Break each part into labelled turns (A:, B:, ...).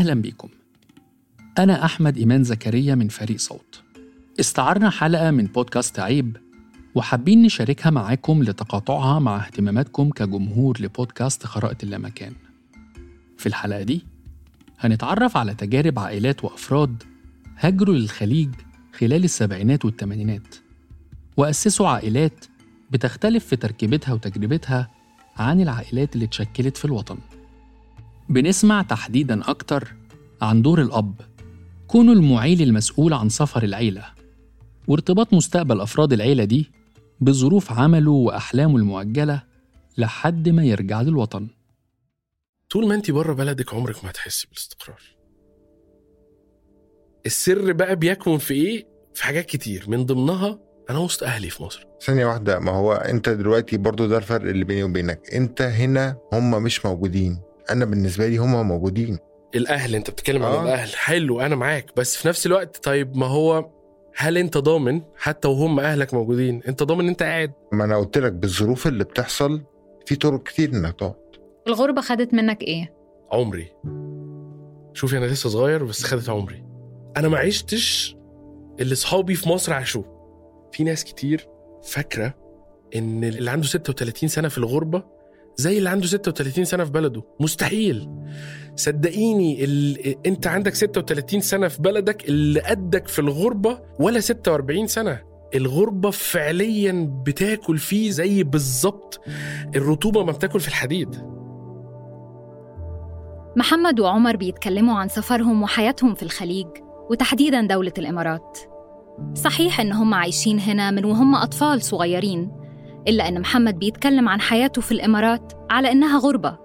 A: أهلا بيكم أنا أحمد إيمان زكريا من فريق صوت. استعرنا حلقة من بودكاست عيب وحابين نشاركها معاكم لتقاطعها مع اهتماماتكم كجمهور لبودكاست خرائط اللامكان. في الحلقة دي هنتعرف على تجارب عائلات وأفراد هاجروا للخليج خلال السبعينات والثمانينات وأسسوا عائلات بتختلف في تركيبتها وتجربتها عن العائلات اللي اتشكلت في الوطن. بنسمع تحديدا أكتر عن دور الأب كونه المعيل المسؤول عن سفر العيلة وارتباط مستقبل أفراد العيلة دي بظروف عمله وأحلامه المؤجلة لحد ما يرجع للوطن.
B: طول ما انت بره بلدك عمرك ما هتحسي بالاستقرار. السر بقى بيكمن في إيه؟ في حاجات كتير. من ضمنها أنا وسط أهلي في مصر.
C: ثانية واحدة ما هو انت دلوقتي برضو ده الفرق اللي بيني وبينك. انت هنا هم مش موجودين. أنا بالنسبة لي هم موجودين.
B: الأهل أنت بتتكلم عن
C: آه.
B: الأهل. حلو أنا معاك. بس في نفس الوقت طيب ما هو هل أنت ضامن حتى وهم أهلك موجودين؟ أنت ضامن أنت قاعد.
C: ما أنا قلت لك بالظروف اللي بتحصل في طرق كتير انك تقعد.
D: الغربة خدت منك إيه؟
B: عمري. شوفي أنا لسه صغير بس خدت عمري. أنا ما عشتش اللي صحابي في مصر عاشوه. في ناس كتير فاكرة إن اللي عنده 36 سنة في الغربة زي اللي عنده 36 سنة في بلده. مستحيل. صدقيني ال... انت عندك 36 سنة في بلدك اللي قدك في الغربة ولا 46 سنة. الغربة فعليا بتاكل فيه زي بالظبط الرطوبة ما بتاكل في الحديد.
D: محمد وعمر بيتكلموا عن سفرهم وحياتهم في الخليج وتحديداً دولة الإمارات. صحيح إن هم عايشين هنا من وهم أطفال صغيرين إلا إن محمد بيتكلم عن حياته في الإمارات على إنها غربة.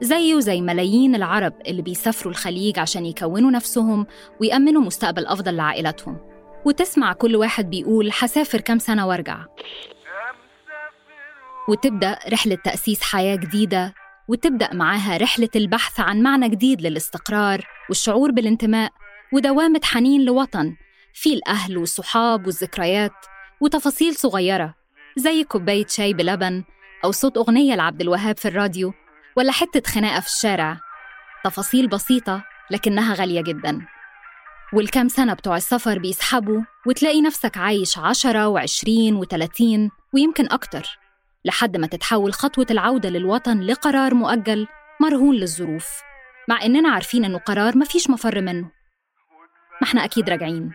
D: زيه زي ملايين العرب اللي بيسافروا الخليج عشان يكونوا نفسهم ويأمنوا مستقبل أفضل لعائلتهم وتسمع كل واحد بيقول حسافر كام سنة وارجع. وتبدأ رحلة تأسيس حياة جديدة وتبدأ معاها رحلة البحث عن معنى جديد للاستقرار والشعور بالانتماء ودوامة حنين لوطن فيه الأهل والصحاب والذكريات وتفاصيل صغيرة. زي كوباية شاي بلبن أو صوت أغنية لعبد الوهاب في الراديو ولا حتة خناقة في الشارع. تفاصيل بسيطة لكنها غالية جدا. والكام سنة بتوع السفر بيسحبوا وتلاقي نفسك عايش عشرة وعشرين وتلاتين ويمكن أكتر لحد ما تتحول خطوة العودة للوطن لقرار مؤجل مرهون للظروف مع إننا عارفين إنه قرار مفيش مفر منه. ما إحنا أكيد راجعين.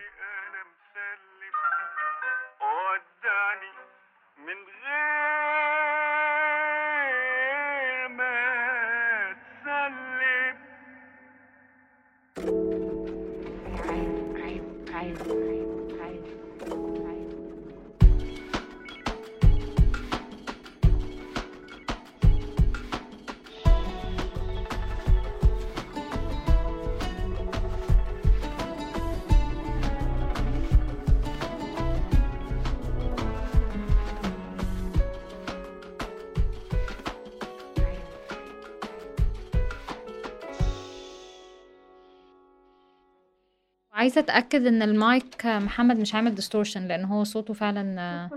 E: عايزة أتأكد إن المايك محمد مش عامل distortion لأن هو صوته فعلا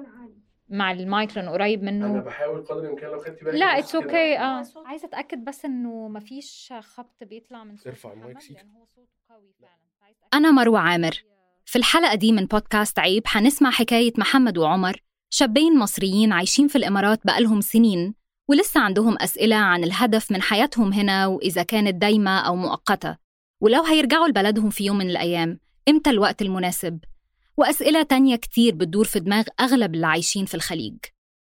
E: مع المايك لأنه قريب منه.
B: بحاول قدر الإمكان لو خدتي بالك
E: لا
B: it's.
E: okay آه. عايزة أتأكد بس إنه مفيش خبط بيطلع من صوت
B: ارفع المايك سيكا.
E: لأن هو صوته قوي
D: أنا مروة عامر. في الحلقة دي من بودكاست عيب حنسمع حكاية محمد وعمر شابين مصريين عايشين في الإمارات بقالهم سنين ولسه عندهم أسئلة عن الهدف من حياتهم هنا وإذا كانت دايمة أو مؤقتة. ولو هيرجعوا لبلدهم في يوم من الأيام إمتى الوقت المناسب؟ وأسئلة تانية كتير بتدور في دماغ أغلب اللي عايشين في الخليج.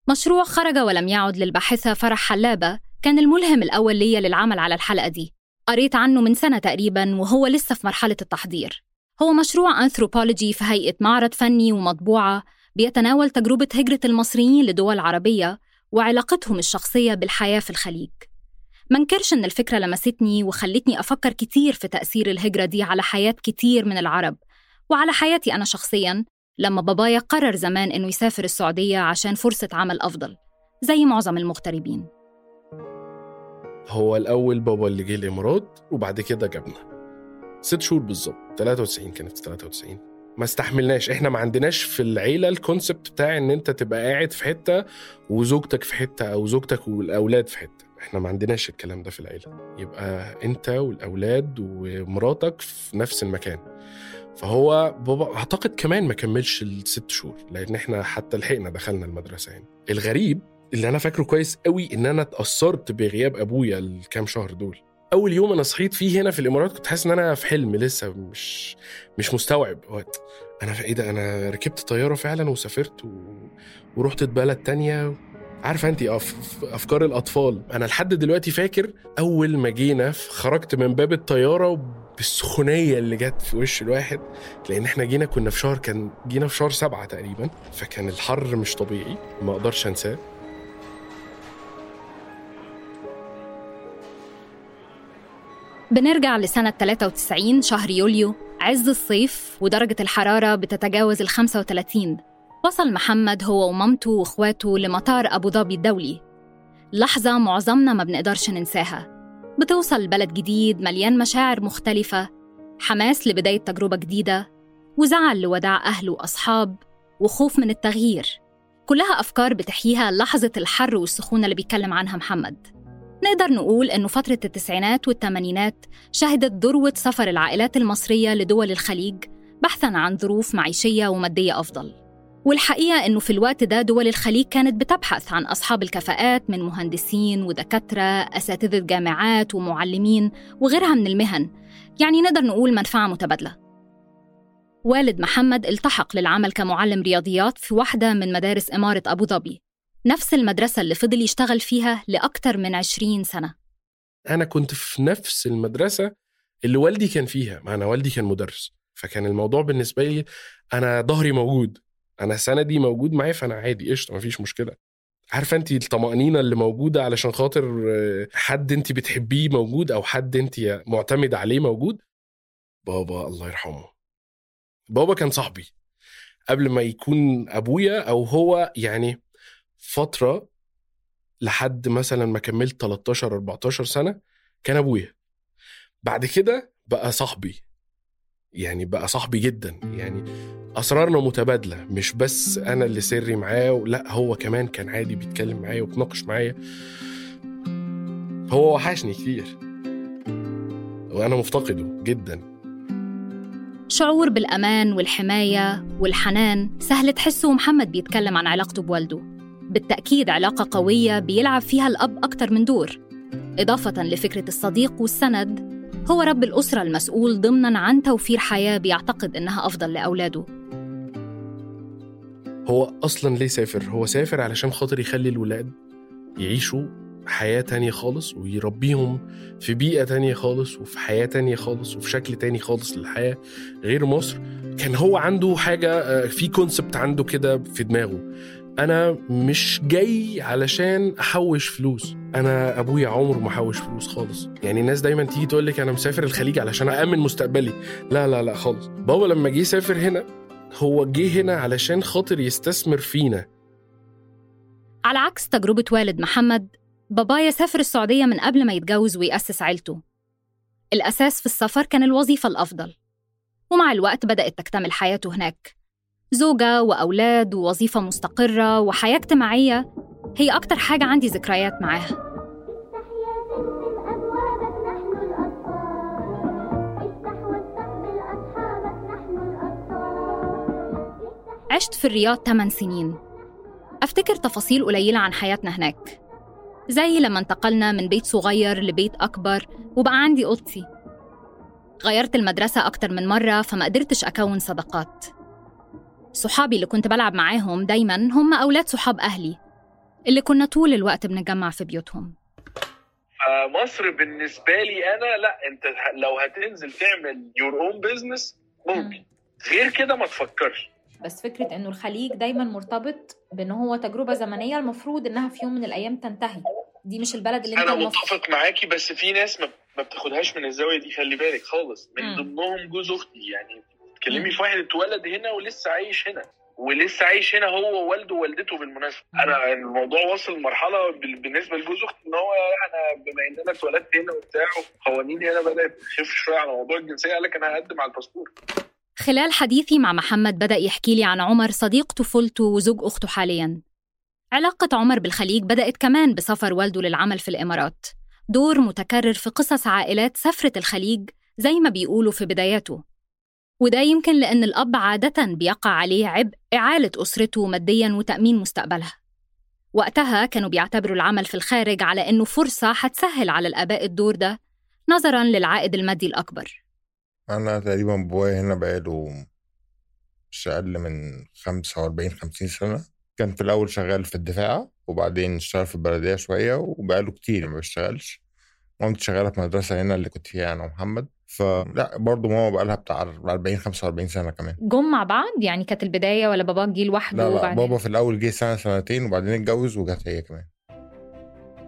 D: مشروع خرج ولم يعد للباحثة فرح حلابة كان الملهم الأول ليا للعمل على الحلقة دي. قريت عنه من سنة تقريبا وهو لسه في مرحلة التحضير. هو مشروع أنثروبولوجي في هيئة معرض فني ومطبوعة بيتناول تجربة هجرة المصريين لدول عربية وعلاقتهم الشخصية بالحياة في الخليج. منكرش إن الفكرة لمستني وخلتني أفكر كتير في تأثير الهجرة دي على حياة كتير من العرب. وعلى حياتي أنا شخصياً لما بابايا قرر زمان إنه يسافر السعودية عشان فرصة عمل أفضل زي معظم المغتربين.
B: هو الأول بابا اللي جه الإمارات وبعد كده جابنا. ست شهور بالظبط 93 كانت 93 ما استحملناش إحنا ما عندناش في العيلة الكونسبت بتاع إن أنت تبقى قاعد في حتة وزوجتك في حتة أو زوجتك والأولاد في حتة. إحنا ما عندناش الكلام ده في العيلة. يبقى انت والأولاد ومراتك في نفس المكان. فهو بابا أعتقد كمان ما كملش الست شهور لأن إحنا حتى لحقنا دخلنا المدرسة يعني. الغريب اللي أنا فاكره كويس قوي إن أنا اتأثرت بغياب أبويا الكام شهر دول. أول يوم أنا صحيت فيه هنا في الإمارات كنت حاسس إن أنا في حلم لسه مش مش مستوعب. أنا في إيه ده؟ أنا ركبت طيارة فعلا وسافرت و... ورحت بلد تانية عارفة انت أف... أفكار الأطفال. أنا لحد دلوقتي فاكر أول ما جينا خرجت من باب الطيارة بالسخونيه اللي جت في وش الواحد لأن إحنا جينا كنا في شهر كان جينا في شهر سبعة تقريبا فكان الحر مش طبيعي ما أقدرش أنساه.
D: بنرجع لسنة 93 شهر يوليو عز الصيف ودرجة الحرارة بتتجاوز ال 35 وصل محمد هو ومامته وإخواته لمطار أبو ظبي الدولي. لحظة معظمنا ما بنقدرش ننساها. بتوصل لبلد جديد مليان مشاعر مختلفة حماس لبداية تجربة جديدة وزعل لوداع أهل وأصحاب وخوف من التغيير. كلها أفكار بتحييها لحظة الحر والسخونة اللي بيتكلم عنها محمد. نقدر نقول إنه فترة التسعينات والثمانينات شهدت ذروة سفر العائلات المصرية لدول الخليج بحثاً عن ظروف معيشية ومادية أفضل. والحقيقة إنه في الوقت ده دول الخليج كانت بتبحث عن أصحاب الكفاءات من مهندسين ودكاترة أساتذة جامعات ومعلمين وغيرها من المهن. يعني نقدر نقول منفعة متبادلة. والد محمد التحق للعمل كمعلم رياضيات في واحدة من مدارس إمارة أبو ظبي. نفس المدرسة اللي فضل يشتغل فيها لأكثر من 20 سنة.
B: أنا كنت في نفس المدرسة اللي والدي كان فيها ما أنا والدي كان مدرس. فكان الموضوع بالنسبة لي أنا ظهري موجود. أنا سندي موجود معايا فأنا عادي قشطة مفيش مشكلة. عارفة انت الطمأنينة اللي موجودة علشان خاطر آه، حد انت بتحبيه موجود أو حد انت معتمد عليه موجود؟ بابا الله يرحمه. بابا كان صاحبي. قبل ما يكون أبويا أو هو يعني فترة لحد مثلا ما كملت 13 14 سنة كان أبويا. بعد كده بقى صاحبي. يعني بقى صاحبي جدا. يعني أسرارنا متبادلة مش بس أنا اللي سري معاه لأ هو كمان كان عادي بيتكلم معايا وبيتناقش معايا. هو وحشني كتير. وأنا مفتقده جدا.
D: شعور بالأمان والحماية والحنان سهل تحسه محمد بيتكلم عن علاقته بوالده. بالتأكيد علاقة قوية بيلعب فيها الأب أكتر من دور. إضافة لفكرة الصديق والسند هو رب الأسرة المسؤول ضمناً عن توفير حياة بيعتقد إنها أفضل لأولاده.
B: هو أصلا ليه سافر؟ هو سافر علشان خاطر يخلي الولاد يعيشوا حياة تانية خالص ويربيهم في بيئة تانية خالص وفي حياة تانية خالص وفي شكل تاني خالص للحياة غير مصر. كان هو عنده حاجة آه، في كونسبت عنده كده في دماغه. أنا مش جاي علشان أحوش فلوس. أنا أبويا عمره ما حوش فلوس خالص. يعني الناس دايما تيجي تقول لك أنا مسافر الخليج علشان أأمن مستقبلي. لا لا لا خالص. بابا لما جه يسافر هنا هو جه هنا علشان خاطر يستثمر فينا.
D: على عكس تجربة والد محمد بابايا سافر السعودية من قبل ما يتجوز ويأسس عيلته. الأساس في السفر كان الوظيفة الأفضل. ومع الوقت بدأت تكتمل حياته هناك. زوجة وأولاد ووظيفة مستقرة وحياة اجتماعية هي أكتر حاجة عندي ذكريات معاها. عشت في الرياض 8 سنين. أفتكر تفاصيل قليلة عن حياتنا هناك. زي لما انتقلنا من بيت صغير لبيت أكبر وبقى عندي أوضتي. غيرت المدرسة أكتر من مرة فما قدرتش أكون صداقات. صحابي اللي كنت بلعب معاهم دايما هم أولاد صحاب أهلي اللي كنا طول الوقت بنتجمع في بيوتهم.
F: فمصر بالنسبة لي أنا لا أنت لو هتنزل تعمل your own business ممكن. غير كده ما تفكرش.
E: بس فكرة إنه الخليج دايما مرتبط بإن هو تجربة زمنية المفروض إنها في يوم من الأيام تنتهي دي مش البلد اللي أنت أنا
F: متفق معاكي بس في ناس ما, بتاخدهاش من الزاوية دي خلي بالك خالص من. ضمنهم جوز أختي يعني بتتكلمي
E: مم.
F: في واحد اتولد هنا ولسه عايش هنا ولسه عايش هنا هو ووالده ووالدته
E: بالمناسبة.
F: أنا الموضوع وصل لمرحلة بال- بالنسبة لجوز أختي إن هو أنا بما إن أنا اتولدت هنا وبتاع قوانيني هنا بدأت تخف شوية على موضوع الجنسية قال لك أنا هقدم على الباسبور
D: خلال حديثي مع محمد بدأ يحكي لي عن عمر صديق طفولته وزوج أخته حالياً. علاقة عمر بالخليج بدأت كمان بسفر والده للعمل في الإمارات. دور متكرر في قصص عائلات سافرت الخليج زي ما بيقولوا في بداياته. وده يمكن لأن الأب عادة بيقع عليه عبء إعالة أسرته مادياً وتأمين مستقبلها. وقتها كانوا بيعتبروا العمل في الخارج على إنه فرصة حتسهل على الآباء الدور ده نظراً للعائد المادي الأكبر.
C: أنا تقريبا بابايا هنا بقاله مش أقل من 45 50 سنة. كان في الأول شغال في الدفاع وبعدين اشتغل في البلدية شوية وبقاله كتير ما بيشتغلش. مامتي شغاله في مدرسة هنا اللي كنت فيها أنا ومحمد. فلا برضه ماما بقالها بتاع 40 45 سنة كمان.
E: جم مع بعض؟ يعني كانت البداية ولا باباك جه لوحده
C: لا لا
E: وبعدين؟
C: بابا في الأول جه سنة سنتين وبعدين اتجوز وجت هي كمان.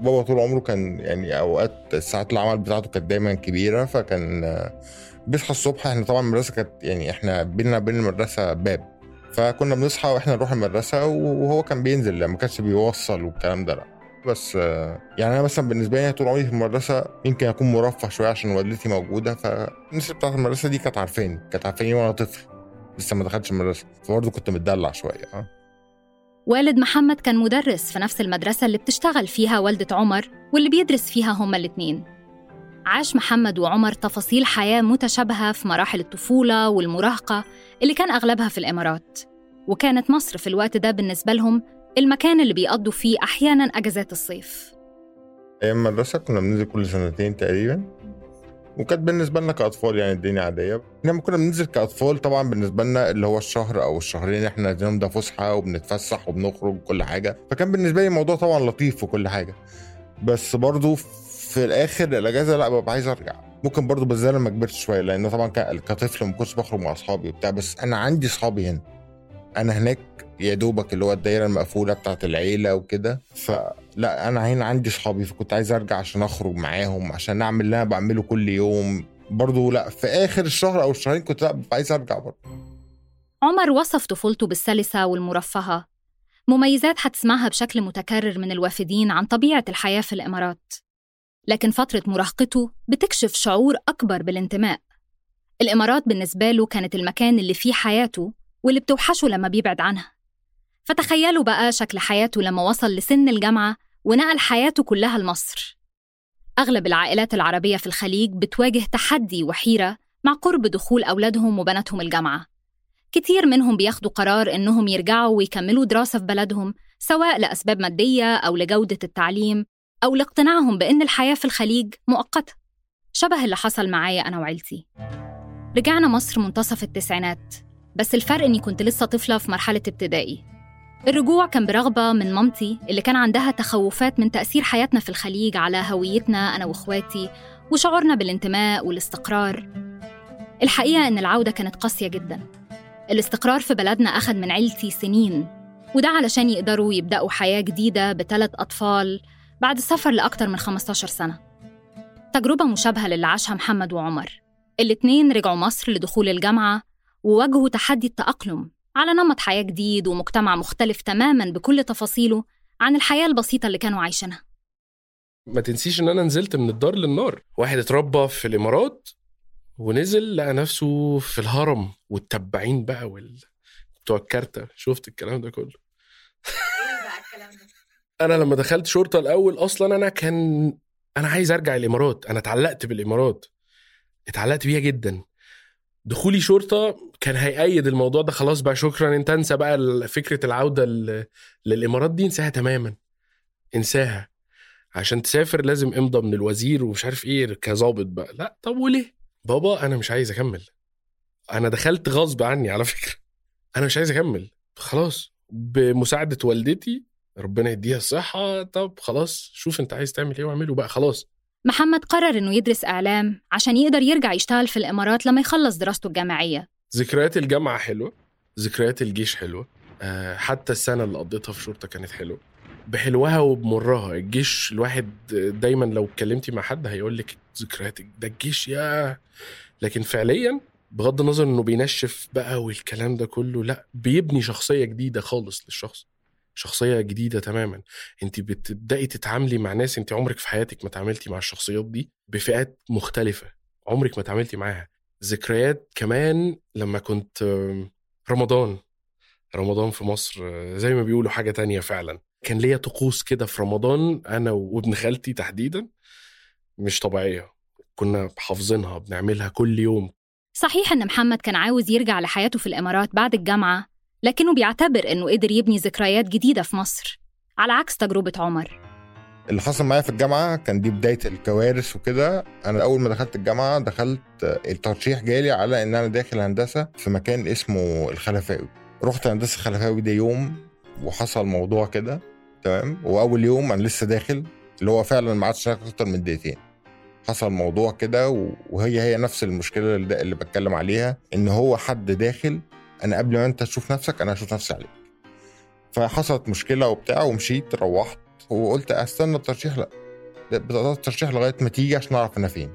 C: بابا طول عمره كان يعني أوقات ساعات العمل بتاعته كانت دايما كبيرة فكان آه، بيصحى الصبح إحنا طبعا المدرسة كانت يعني إحنا بيننا وبين المدرسة باب. فكنا بنصحى وإحنا نروح المدرسة وهو كان بينزل ما كانش بيوصل والكلام ده. لا بس آه، يعني أنا مثلا بالنسبة لي طول عمري في المدرسة يمكن أكون مرفه شوية عشان والدتي موجودة فالناس بتاعت المدرسة دي كانت عارفاني كانت عارفاني وأنا طفل لسه ما دخلتش المدرسة. فبرضه كنت متدلع شوية آه.
D: والد محمد كان مدرس في نفس المدرسة اللي بتشتغل فيها والدة عمر واللي بيدرس فيها هما الاتنين. عاش محمد وعمر تفاصيل حياة متشابهة في مراحل الطفولة والمراهقة اللي كان أغلبها في الإمارات. وكانت مصر في الوقت ده بالنسبة لهم المكان اللي بيقضوا فيه أحياناً أجازات الصيف.
C: أيام المدرسة كنا بننزل كل سنتين تقريبا. وكانت بالنسبة لنا كأطفال يعني الدنيا عادية. لما كنا بننزل كأطفال طبعا بالنسبة لنا اللي هو الشهر أو الشهرين إحنا نازلين ده فسحة وبنتفسح وبنخرج وكل حاجة. فكان بالنسبة لي الموضوع طبعا لطيف وكل حاجة. بس برضو في الآخر الأجازة لا ببقى عايز أرجع. ممكن برضو ده لما كبرت شوية لأن طبعا كطفل ما كنتش بخرج مع أصحابي وبتاع بس أنا عندي أصحابي هنا. أنا هناك يا دوبك اللي هو الدايرة المقفولة بتاعت العيلة وكده فلا أنا هنا عندي صحابي فكنت عايز أرجع عشان أخرج معاهم عشان أعمل اللي أنا بعمله كل يوم. برضو لا في آخر الشهر أو الشهرين كنت لا عايز أرجع برضو.
D: عمر وصف طفولته بالسلسة والمرفهة. مميزات هتسمعها بشكل متكرر من الوافدين عن طبيعة الحياة في الإمارات. لكن فترة مراهقته بتكشف شعور أكبر بالانتماء. الإمارات بالنسبة له كانت المكان اللي فيه حياته واللي بتوحشه لما بيبعد عنها. فتخيلوا بقى شكل حياته لما وصل لسن الجامعة ونقل حياته كلها لمصر. أغلب العائلات العربية في الخليج بتواجه تحدي وحيرة مع قرب دخول أولادهم وبناتهم الجامعة. كتير منهم بياخدوا قرار إنهم يرجعوا ويكملوا دراسة في بلدهم سواء لأسباب مادية أو لجودة التعليم أو لاقتناعهم بإن الحياة في الخليج مؤقتة شبه اللي حصل معايا أنا وعيلتي. رجعنا مصر منتصف التسعينات بس الفرق إني كنت لسه طفلة في مرحلة ابتدائي. الرجوع كان برغبة من مامتي اللي كان عندها تخوفات من تأثير حياتنا في الخليج على هويتنا أنا وإخواتي وشعورنا بالانتماء والاستقرار. الحقيقة إن العودة كانت قاسية جدا. الاستقرار في بلدنا أخذ من عيلتي سنين وده علشان يقدروا يبدأوا حياة جديدة بثلاث أطفال بعد السفر لأكتر من 15 سنة. تجربة مشابهة للي عاشها محمد وعمر. الاتنين رجعوا مصر لدخول الجامعة وواجهوا تحدي التأقلم على نمط حياة جديد ومجتمع مختلف تماماً بكل تفاصيله عن الحياة البسيطة اللي كانوا عايشينها.
B: ما تنسيش إن أنا نزلت من الدار للنار. واحد اتربى في الإمارات ونزل لقى نفسه في الهرم والتبعين بقى وال بتوع الكارتة. شفت الكلام ده كله؟ أنا لما دخلت شرطة الأول أصلا أنا كان أنا عايز أرجع الإمارات. أنا اتعلقت بالإمارات. اتعلقت بيها جدا. دخولي شرطة كان هيأيد الموضوع ده. خلاص بقى شكرا. أنت انسى بقى فكرة العودة للإمارات دي. انساها تماما. انساها. عشان تسافر لازم امضى من الوزير ومش عارف إيه كظابط بقى. لا طب وليه؟ بابا أنا مش عايز أكمل. أنا دخلت غصب عني على فكرة. أنا مش عايز أكمل. خلاص. بمساعدة والدتي ربنا يديها الصحة طب خلاص شوف انت عايز تعمل إيه واعمله بقى خلاص.
D: محمد قرر إنه يدرس إعلام عشان يقدر يرجع يشتغل في الإمارات لما يخلص دراسته الجامعية.
B: ذكريات الجامعة حلوة ذكريات الجيش حلوة آه، حتى السنة اللي قضيتها في شرطة كانت حلوة. بحلوها وبمرها الجيش الواحد دايما لو اتكلمتي مع حد هيقول لك ذكريات ده الجيش يا لكن فعليا بغض النظر إنه بينشف بقى والكلام ده كله لا بيبني شخصية جديدة خالص للشخص. شخصية جديدة تماما. انت بتبدأي تتعاملي مع ناس انت عمرك في حياتك ما تعاملتي مع الشخصيات دي بفئات مختلفة. عمرك ما تعاملتي معاها. ذكريات كمان لما كنت رمضان. رمضان في مصر آه، زي ما بيقولوا حاجة تانية فعلا. كان ليا طقوس كده في رمضان أنا وابن خالتي تحديدا. مش طبيعية. كنا حافظينها بنعملها كل يوم.
D: صحيح إن محمد كان عاوز يرجع لحياته في الإمارات بعد الجامعة. لكنه بيعتبر إنه قدر يبني ذكريات جديدة في مصر على عكس تجربة عمر.
C: اللي حصل معايا في الجامعة كان دي بداية الكوارث وكده. أنا أول ما دخلت الجامعة دخلت الترشيح جالي على إن أنا داخل هندسة في مكان اسمه الخلفاوي. رحت هندسة الخلفاوي ده يوم وحصل موضوع كده تمام؟ وأول يوم أنا لسه داخل اللي هو فعلا ما عادش أكتر من دقيقتين. حصل موضوع كده وهي هي نفس المشكلة اللي, بتكلم عليها إن هو حد داخل أنا قبل ما أنت تشوف نفسك أنا هشوف نفسي عليك. فحصلت مشكلة وبتاع ومشيت روحت وقلت أستنى الترشيح لا بطاقه الترشيح لغاية ما تيجي عشان أعرف أنا فين.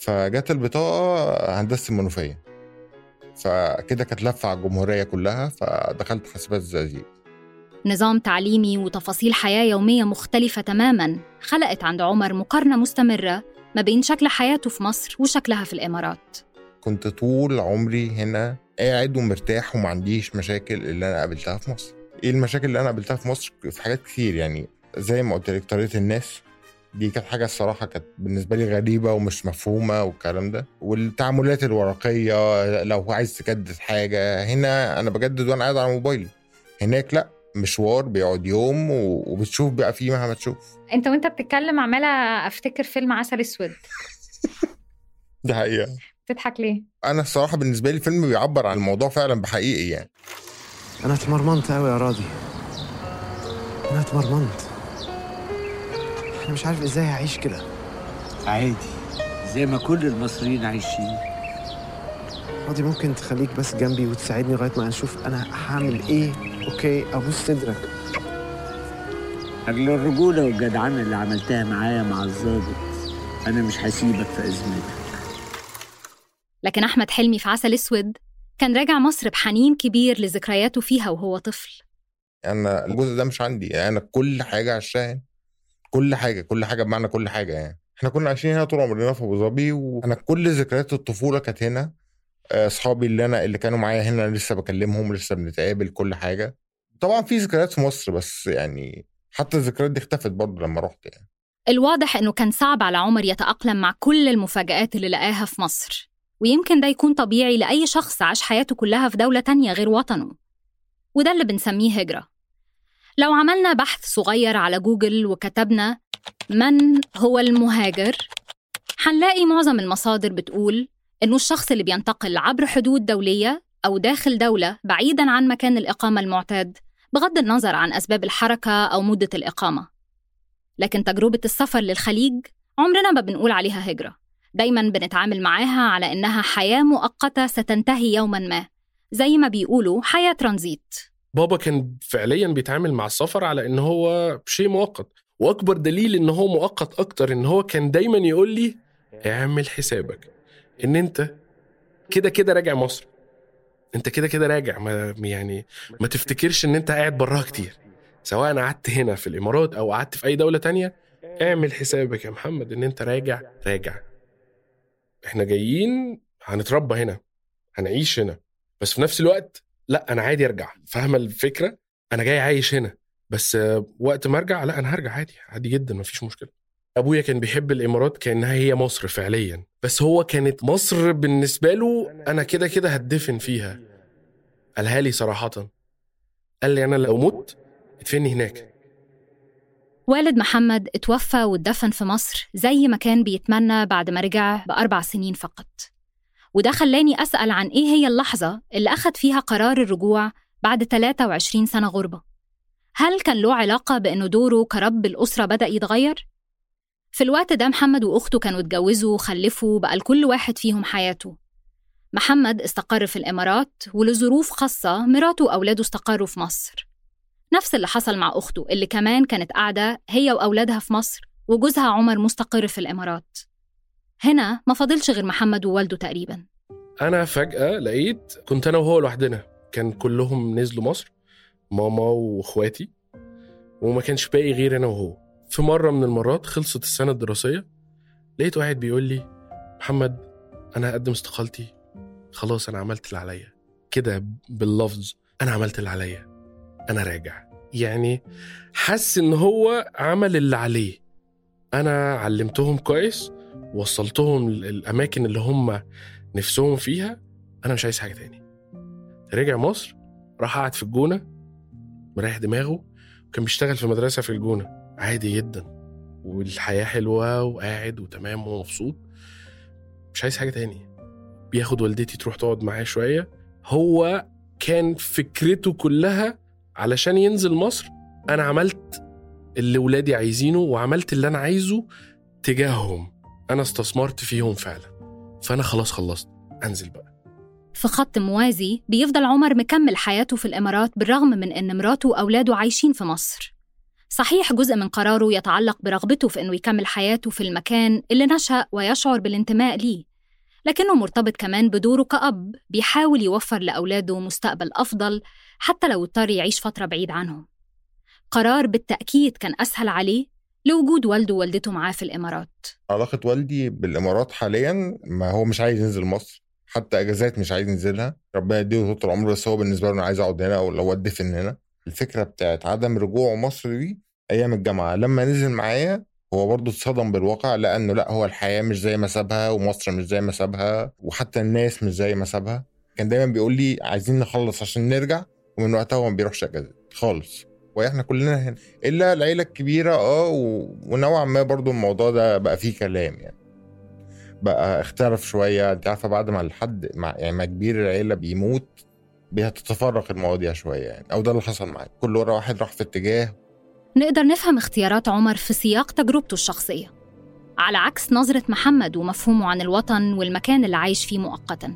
C: فجت البطاقة هندسة المنوفية. فكده كانت لفة على الجمهورية كلها فدخلت حاسبات الزقازيق.
D: نظام تعليمي وتفاصيل حياة يومية مختلفة تماماً خلقت عند عمر مقارنة مستمرة ما بين شكل حياته في مصر وشكلها في الإمارات.
C: كنت طول عمري هنا قاعد ومرتاح وما عنديش مشاكل اللي أنا قابلتها في مصر. إيه المشاكل اللي أنا قابلتها في مصر؟ في حاجات كتير يعني زي ما قلت لك طريقة الناس. دي كانت حاجة الصراحة كانت بالنسبة لي غريبة ومش مفهومة والكلام ده. والتعاملات الورقية لو عايز تجدد حاجة هنا أنا بجدد وأنا قاعد على موبايلي. هناك لأ مشوار بيقعد يوم وبتشوف بقى فيه مهما تشوف.
E: أنت وأنت بتتكلم عمالة أفتكر فيلم عسل أسود.
C: دي حقيقة.
E: تضحك ليه؟
C: أنا الصراحة بالنسبة لي الفيلم بيعبر عن الموضوع فعلا بحقيقي يعني.
G: أنا اتمرمنت قوي يا راضي. أنا اتمرمنت. أنا مش عارف إزاي هعيش كده.
H: عادي. زي ما كل المصريين عايشين.
G: راضي ممكن تخليك بس جنبي وتساعدني لغاية ما نشوف أنا هعمل إيه؟ أوكي أبوس صدرك.
H: أجل الرجولة والجدعنة اللي عملتها معايا مع الظابط أنا مش هسيبك في أزمتك.
D: لكن أحمد حلمي في عسل أسود كان راجع مصر بحنين كبير لذكرياته فيها وهو طفل.
C: أنا الجزء ده مش عندي يعني أنا كل حاجة عشان هنا. كل حاجة كل حاجة بمعنى كل حاجة يعني. إحنا كنا عايشين هنا طول عمرنا في أبو ظبي وأنا كل ذكريات الطفولة كانت هنا. آه، أصحابي اللي أنا اللي كانوا معايا هنا لسه بكلمهم لسه بنتقابل كل حاجة. طبعا في ذكريات في مصر بس يعني حتى الذكريات دي اختفت برضه لما رحت يعني.
D: الواضح إنه كان صعب على عمر يتأقلم مع كل المفاجآت اللي لقاها في مصر. ويمكن ده يكون طبيعي لأي شخص عاش حياته كلها في دولة تانية غير وطنه. وده اللي بنسميه هجرة. لو عملنا بحث صغير على جوجل وكتبنا من هو المهاجر هنلاقي معظم المصادر بتقول إنه الشخص اللي بينتقل عبر حدود دولية أو داخل دولة بعيداً عن مكان الإقامة المعتاد بغض النظر عن أسباب الحركة أو مدة الإقامة. لكن تجربة السفر للخليج عمرنا ما بنقول عليها هجرة. دايما بنتعامل معاها على إنها حياة مؤقتة ستنتهي يوما ما. زي ما بيقولوا حياة ترانزيت.
B: بابا كان فعليا بيتعامل مع السفر على إن هو شيء مؤقت. وأكبر دليل إن هو مؤقت أكتر إن هو كان دايما يقول لي اعمل حسابك إن أنت كده كده راجع مصر. أنت كده كده راجع. ما يعني ما تفتكرش إن أنت قاعد براها كتير. سواء قعدت هنا في الإمارات أو قعدت في أي دولة تانية اعمل حسابك يا محمد إن أنت راجع راجع. إحنا جايين هنتربى هنا هنعيش هنا بس في نفس الوقت لأ أنا عادي أرجع. فاهمة الفكرة؟ أنا جاي عايش هنا بس وقت ما أرجع لأ أنا هرجع عادي عادي جدا مفيش مشكلة. أبويا كان بيحب الإمارات كأنها هي مصر فعليا بس هو كانت مصر بالنسبة له أنا كده كده هتدفن فيها. قالها لي صراحة قال لي أنا لو مت ادفني هناك.
D: والد محمد اتوفى واتدفن في مصر زي ما كان بيتمنى بعد ما رجع بأربع سنين فقط. وده خلاني أسأل عن إيه هي اللحظة اللي أخد فيها قرار الرجوع بعد 23 سنة غربة؟ هل كان له علاقة بأنه دوره كرب الأسرة بدأ يتغير؟ في الوقت ده محمد وأخته كانوا اتجوزوا وخلفوا بقى لكل واحد فيهم حياته. محمد استقر في الإمارات ولظروف خاصة مراته وأولاده استقروا في مصر. نفس اللي حصل مع أخته اللي كمان كانت قاعدة هي وأولادها في مصر وجوزها عمر مستقر في الإمارات. هنا ما فاضلش غير محمد ووالده تقريبا.
B: أنا فجأة لقيت كنت أنا وهو لوحدنا. كان كلهم نزلوا مصر ماما وإخواتي وما كانش باقي غير أنا وهو. في مرة من المرات خلصت السنة الدراسية لقيت واحد بيقول لي محمد أنا هقدم استقالتي. خلاص أنا عملت اللي عليا. كده باللفظ أنا عملت اللي عليا. أنا راجع. يعني حس إن هو عمل اللي عليه. أنا علمتهم كويس وصلتهم الأماكن اللي هم نفسهم فيها. أنا مش عايز حاجة تاني. رجع مصر راح قعد في الجونة مريح دماغه. وكان بيشتغل في مدرسة في الجونة. عادي جدا. والحياة حلوة وقاعد وتمام ومبسوط. مش عايز حاجة تاني. بياخد والدتي تروح تقعد معاه شوية. هو كان فكرته كلها علشان ينزل مصر أنا عملت اللي ولادي عايزينه وعملت اللي أنا عايزه تجاههم. أنا استثمرت فيهم فعلا. فأنا خلاص خلصت. أنزل بقى.
D: في خط موازي بيفضل عمر مكمل حياته في الإمارات بالرغم من إن مراته وأولاده عايشين في مصر. صحيح جزء من قراره يتعلق برغبته في إنه يكمل حياته في المكان اللي نشأ ويشعر بالانتماء ليه. لكنه مرتبط كمان بدوره كأب بيحاول يوفر لأولاده مستقبل أفضل حتى لو اضطر يعيش فترة بعيد عنهم. قرار بالتأكيد كان أسهل عليه لوجود والده ووالدته معاه في الإمارات.
C: علاقة والدي بالإمارات حاليا ما هو مش عايز ينزل مصر حتى أجازات مش عايز ينزلها. ربنا يديله طول العمر بس هو بالنسبة له أنا عايز أقعد هنا أو ادفن هنا. الفكرة بتاعت عدم رجوعه مصر دي أيام الجامعة لما نزل معايا هو برضه اتصدم بالواقع لأنه لأ هو الحياة مش زي ما سابها ومصر مش زي ما سابها وحتى الناس مش زي ما سابها. كان دايما بيقول لي عايزين نخلص عشان نرجع. ومن وقتها هو ما بيروحش اجازات خالص. وإحنا كلنا هنا إلا العيلة الكبيرة آه و... ونوعا ما برضه الموضوع ده بقى فيه كلام يعني. بقى اختلف شوية أنت عارفة بعد ما الحد مع يعني ما كبير العيلة بيموت بتتفرق المواضيع شوية يعني. أو ده اللي حصل معايا. كل ورا واحد راح في اتجاه.
D: نقدر نفهم اختيارات عمر في سياق تجربته الشخصية. على عكس نظرة محمد ومفهومه عن الوطن والمكان اللي عايش فيه مؤقتا.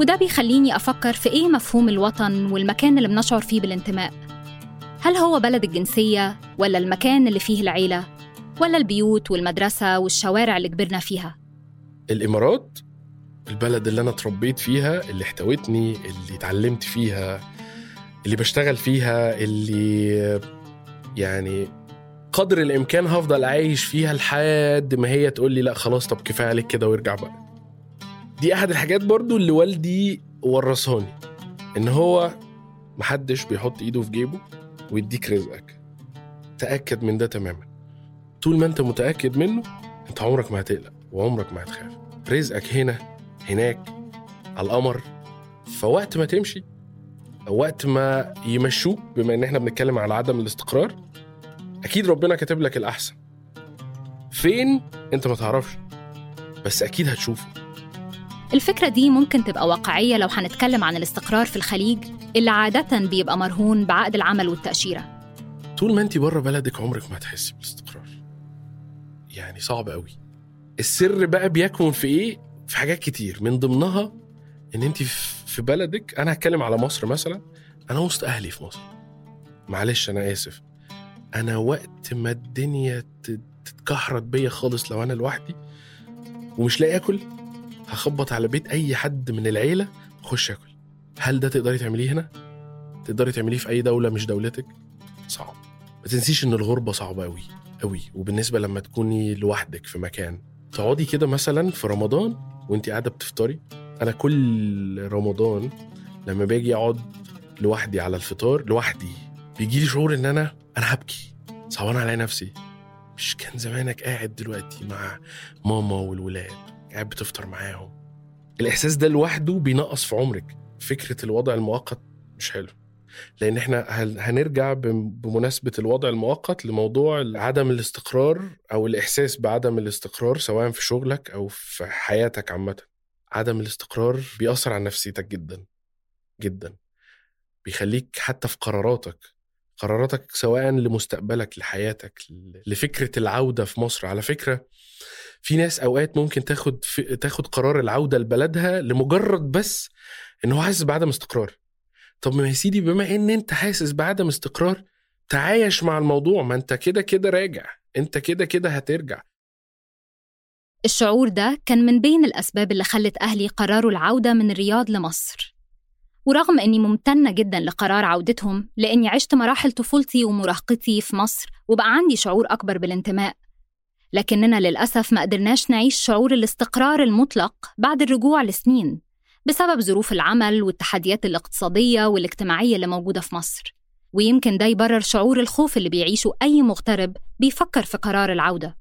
D: وده بيخليني أفكر في إيه مفهوم الوطن والمكان اللي بنشعر فيه بالانتماء. هل هو بلد الجنسية ولا المكان اللي فيه العيلة ولا البيوت والمدرسة والشوارع اللي كبرنا فيها؟
B: الإمارات البلد اللي أنا اتربيت فيها اللي احتوتني اللي اتعلمت فيها اللي بشتغل فيها اللي يعني قدر الإمكان هفضل عايش فيها لحد ما هي تقول لي لا خلاص طب كفاية عليك كده وارجع بقى. دي أحد الحاجات برضو اللي والدي ورثاني إن هو محدش بيحط إيده في جيبه ويديك رزقك. تأكد من ده تماما. طول ما أنت متأكد منه أنت عمرك ما هتقلق وعمرك ما هتخاف. رزقك هنا هناك على القمر. فوقت ما تمشي وقت ما يمشوك بما إن إحنا بنتكلم على عدم الاستقرار أكيد ربنا كاتب لك الأحسن. فين؟ أنت ما تعرفش. بس أكيد هتشوفه.
D: الفكرة دي ممكن تبقى واقعية لو هنتكلم عن الاستقرار في الخليج اللي عادة بيبقى مرهون بعقد العمل والتأشيرة.
B: طول ما انت بره بلدك عمرك ما هتحسي بالاستقرار. يعني صعب قوي. السر بقى بيكمن في إيه؟ في حاجات كتير. من ضمنها ان انت في بلدك أنا هتكلم على مصر مثلا. أنا وسط أهلي في مصر. معلش أنا آسف. أنا وقت ما الدنيا تت- تتكحرت بيا خالص لو أنا لوحدي ومش لاقي آكل هخبط على بيت أي حد من العيلة واخش آكل. هل ده تقدري تعمليه هنا؟ تقدري تعمليه في أي دولة مش دولتك؟ صعب. ما تنسيش إن الغربة صعبة قوي قوي وبالنسبة لما تكوني لوحدك في مكان. تقعدي كده مثلا في رمضان وانت قاعدة بتفطري. أنا كل رمضان لما باجي أقعد لوحدي على الفطار لوحدي. بيجي لي شعور إن أنا أنا هبكي. صعبان على نفسي. مش كان زمانك قاعد دلوقتي مع ماما والولاد. قاعد بتفطر معاهم الإحساس ده لوحده بينقص في عمرك. فكرة الوضع المؤقت مش حلو. لأن إحنا هن- هنرجع بم- بمناسبة الوضع المؤقت لموضوع عدم الاستقرار أو الإحساس بعدم الاستقرار سواء في شغلك أو في حياتك عامة. عدم الاستقرار بيأثر على نفسيتك جدا جدا. بيخليك حتى في قراراتك قراراتك سواء لمستقبلك لحياتك لفكرة العودة في مصر. على فكرة في ناس أوقات ممكن تاخد في تاخد قرار العودة لبلدها لمجرد بس إن هو حاسس بعدم استقرار. طب ما يا سيدي بما إن أنت حاسس بعدم استقرار تعايش مع الموضوع. ما أنت كده كده راجع. أنت كده كده هترجع.
D: الشعور ده كان من بين الأسباب اللي خلت أهلي قرروا العودة من الرياض لمصر. ورغم أني ممتنة جدا لقرار عودتهم لأني عشت مراحل طفولتي ومراهقتي في مصر وبقى عندي شعور أكبر بالانتماء. لكننا للأسف ما قدرناش نعيش شعور الاستقرار المطلق بعد الرجوع لسنين بسبب ظروف العمل والتحديات الاقتصادية والاجتماعية اللي موجودة في مصر. ويمكن ده يبرر شعور الخوف اللي بيعيشه أي مغترب بيفكر في قرار العودة.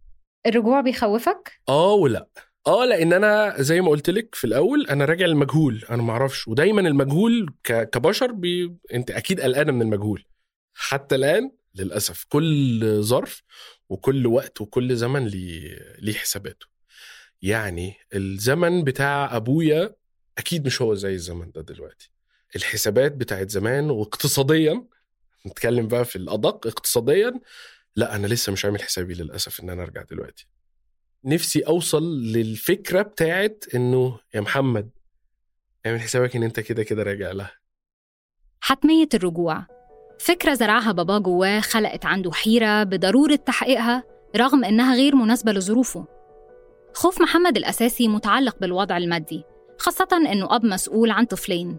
E: الرجوع بيخوفك؟
B: آه ولا. آه لأن أنا زي ما قلت لك في الأول أنا راجع المجهول أنا ما أعرفش. ودايما المجهول. كبشر بي... أنت أكيد قلقانة من المجهول. حتى الآن للأسف كل ظرف وكل وقت وكل زمن ليه حساباته. يعني الزمن بتاع أبويا أكيد مش هو زي الزمن ده دلوقتي. الحسابات بتاعت زمان واقتصاديا نتكلم بقى في الأدق اقتصاديا لا أنا لسه مش عامل حسابي للأسف إن أنا أرجع دلوقتي. نفسي أوصل للفكرة بتاعت إنه يا محمد اعمل حسابك إن أنت كده كده راجع لها.
D: حتمية الرجوع. فكرة زرعها بابا جواه خلقت عنده حيرة بضرورة تحقيقها رغم إنها غير مناسبة لظروفه. خوف محمد الأساسي متعلق بالوضع المادي خاصة إنه أب مسؤول عن طفلين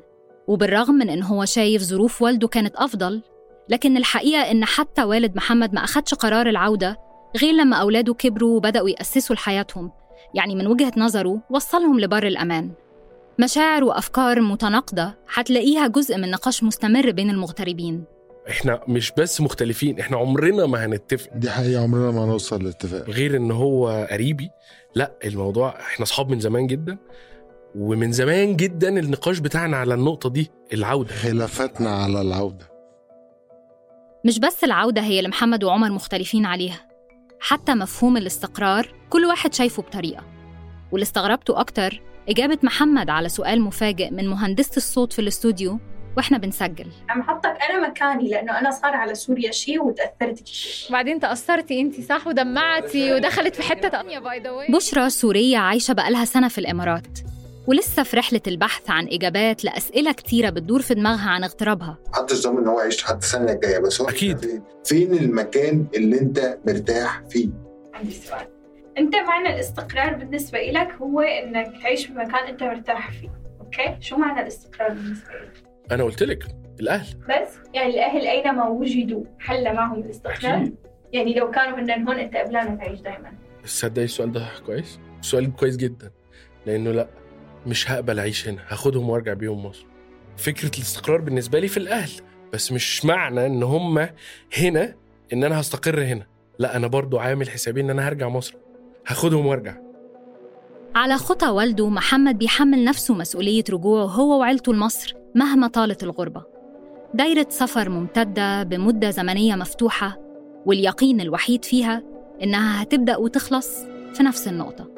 D: وبالرغم من إنه هو شايف ظروف والده كانت أفضل لكن الحقيقة إن حتى والد محمد ما أخدش قرار العودة غير لما أولاده كبروا وبدأوا يأسسوا لحياتهم يعني من وجهة نظره وصلهم لبر الأمان. مشاعر وأفكار متناقضة هتلاقيها جزء من نقاش مستمر بين المغتربين.
B: إحنا مش بس مختلفين إحنا عمرنا ما هنتفق.
I: دي حقيقة عمرنا ما هنوصل لاتفاق.
B: غير إن هو قريبي. لا الموضوع إحنا أصحاب من زمان جدا ومن زمان جدا النقاش بتاعنا على النقطة دي العودة.
I: خلافاتنا على العودة.
D: مش بس العودة هي اللي محمد وعمر مختلفين عليها. حتى مفهوم الاستقرار كل واحد شايفه بطريقة. واللي استغربته أكتر إجابة محمد على سؤال مفاجئ من مهندسة الصوت في الاستوديو وإحنا بنسجل.
J: عم حطك أنا مكاني لأنه أنا صار على سوريا شيء وتأثرت شيء
E: وبعدين تأثرتي أنت صح؟ ودمعتي ودخلت في حتة تانية by the way
D: بشرى سورية عايشة بقالها سنة في الإمارات. ولسه في رحلة البحث عن إجابات لأسئلة كتيرة بتدور في دماغها عن اغترابها.
K: محدش ضامن إن هو يعيش حتى السنة الجاية بس هو
B: أكيد.
K: فين المكان اللي أنت مرتاح فيه؟
J: عندي سؤال. أنت معنى الاستقرار بالنسبة لك هو إنك تعيش بمكان أنت مرتاح فيه أوكي؟ شو معنى الاستقرار بالنسبة لك
B: أنا قلت لك الأهل.
J: بس؟ يعني الأهل اينما وجدوا حل معهم الاستقرار
B: أكيد.
J: يعني لو كانوا هن هون أنت قبلانه تعيش دائما
B: تصدقي السؤال ده كويس؟ سؤال كويس جدا لأنه لأ مش هقبل أعيش هنا هاخدهم وأرجع بيهم مصر. فكرة الاستقرار بالنسبة لي في الأهل بس مش معنى إن هم هنا إن أنا هستقر هنا. لأ أنا برضو عامل حسابي إن أنا هرجع مصر. هاخدهم وأرجع.
D: على خطى والده محمد بيحمل نفسه مسؤولية رجوعه هو وعيلته لمصر. مهما طالت الغربة. دايرة سفر ممتدة بمدة زمنية مفتوحة واليقين الوحيد فيها إنها هتبدأ وتخلص في نفس النقطة.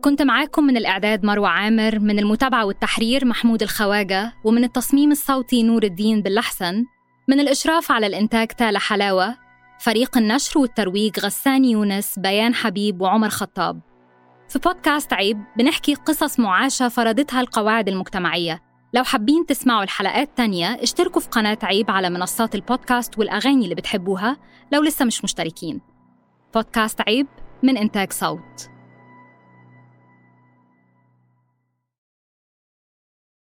D: كنت معاكم من الإعداد مروة عامر من المتابعة والتحرير محمود الخواجة ومن التصميم الصوتي نور الدين باللحسن من الإشراف على الإنتاج تالا حلاوة فريق النشر والترويج غسان يونس بيان حبيب وعمر خطاب. في بودكاست عيب بنحكي قصص معاشة فرضتها القواعد المجتمعية. لو حابين تسمعوا الحلقات تانية اشتركوا في قناة عيب على منصات البودكاست والأغاني اللي بتحبوها لو لسه مش مشتركين. بودكاست عيب من إنتاج صوت.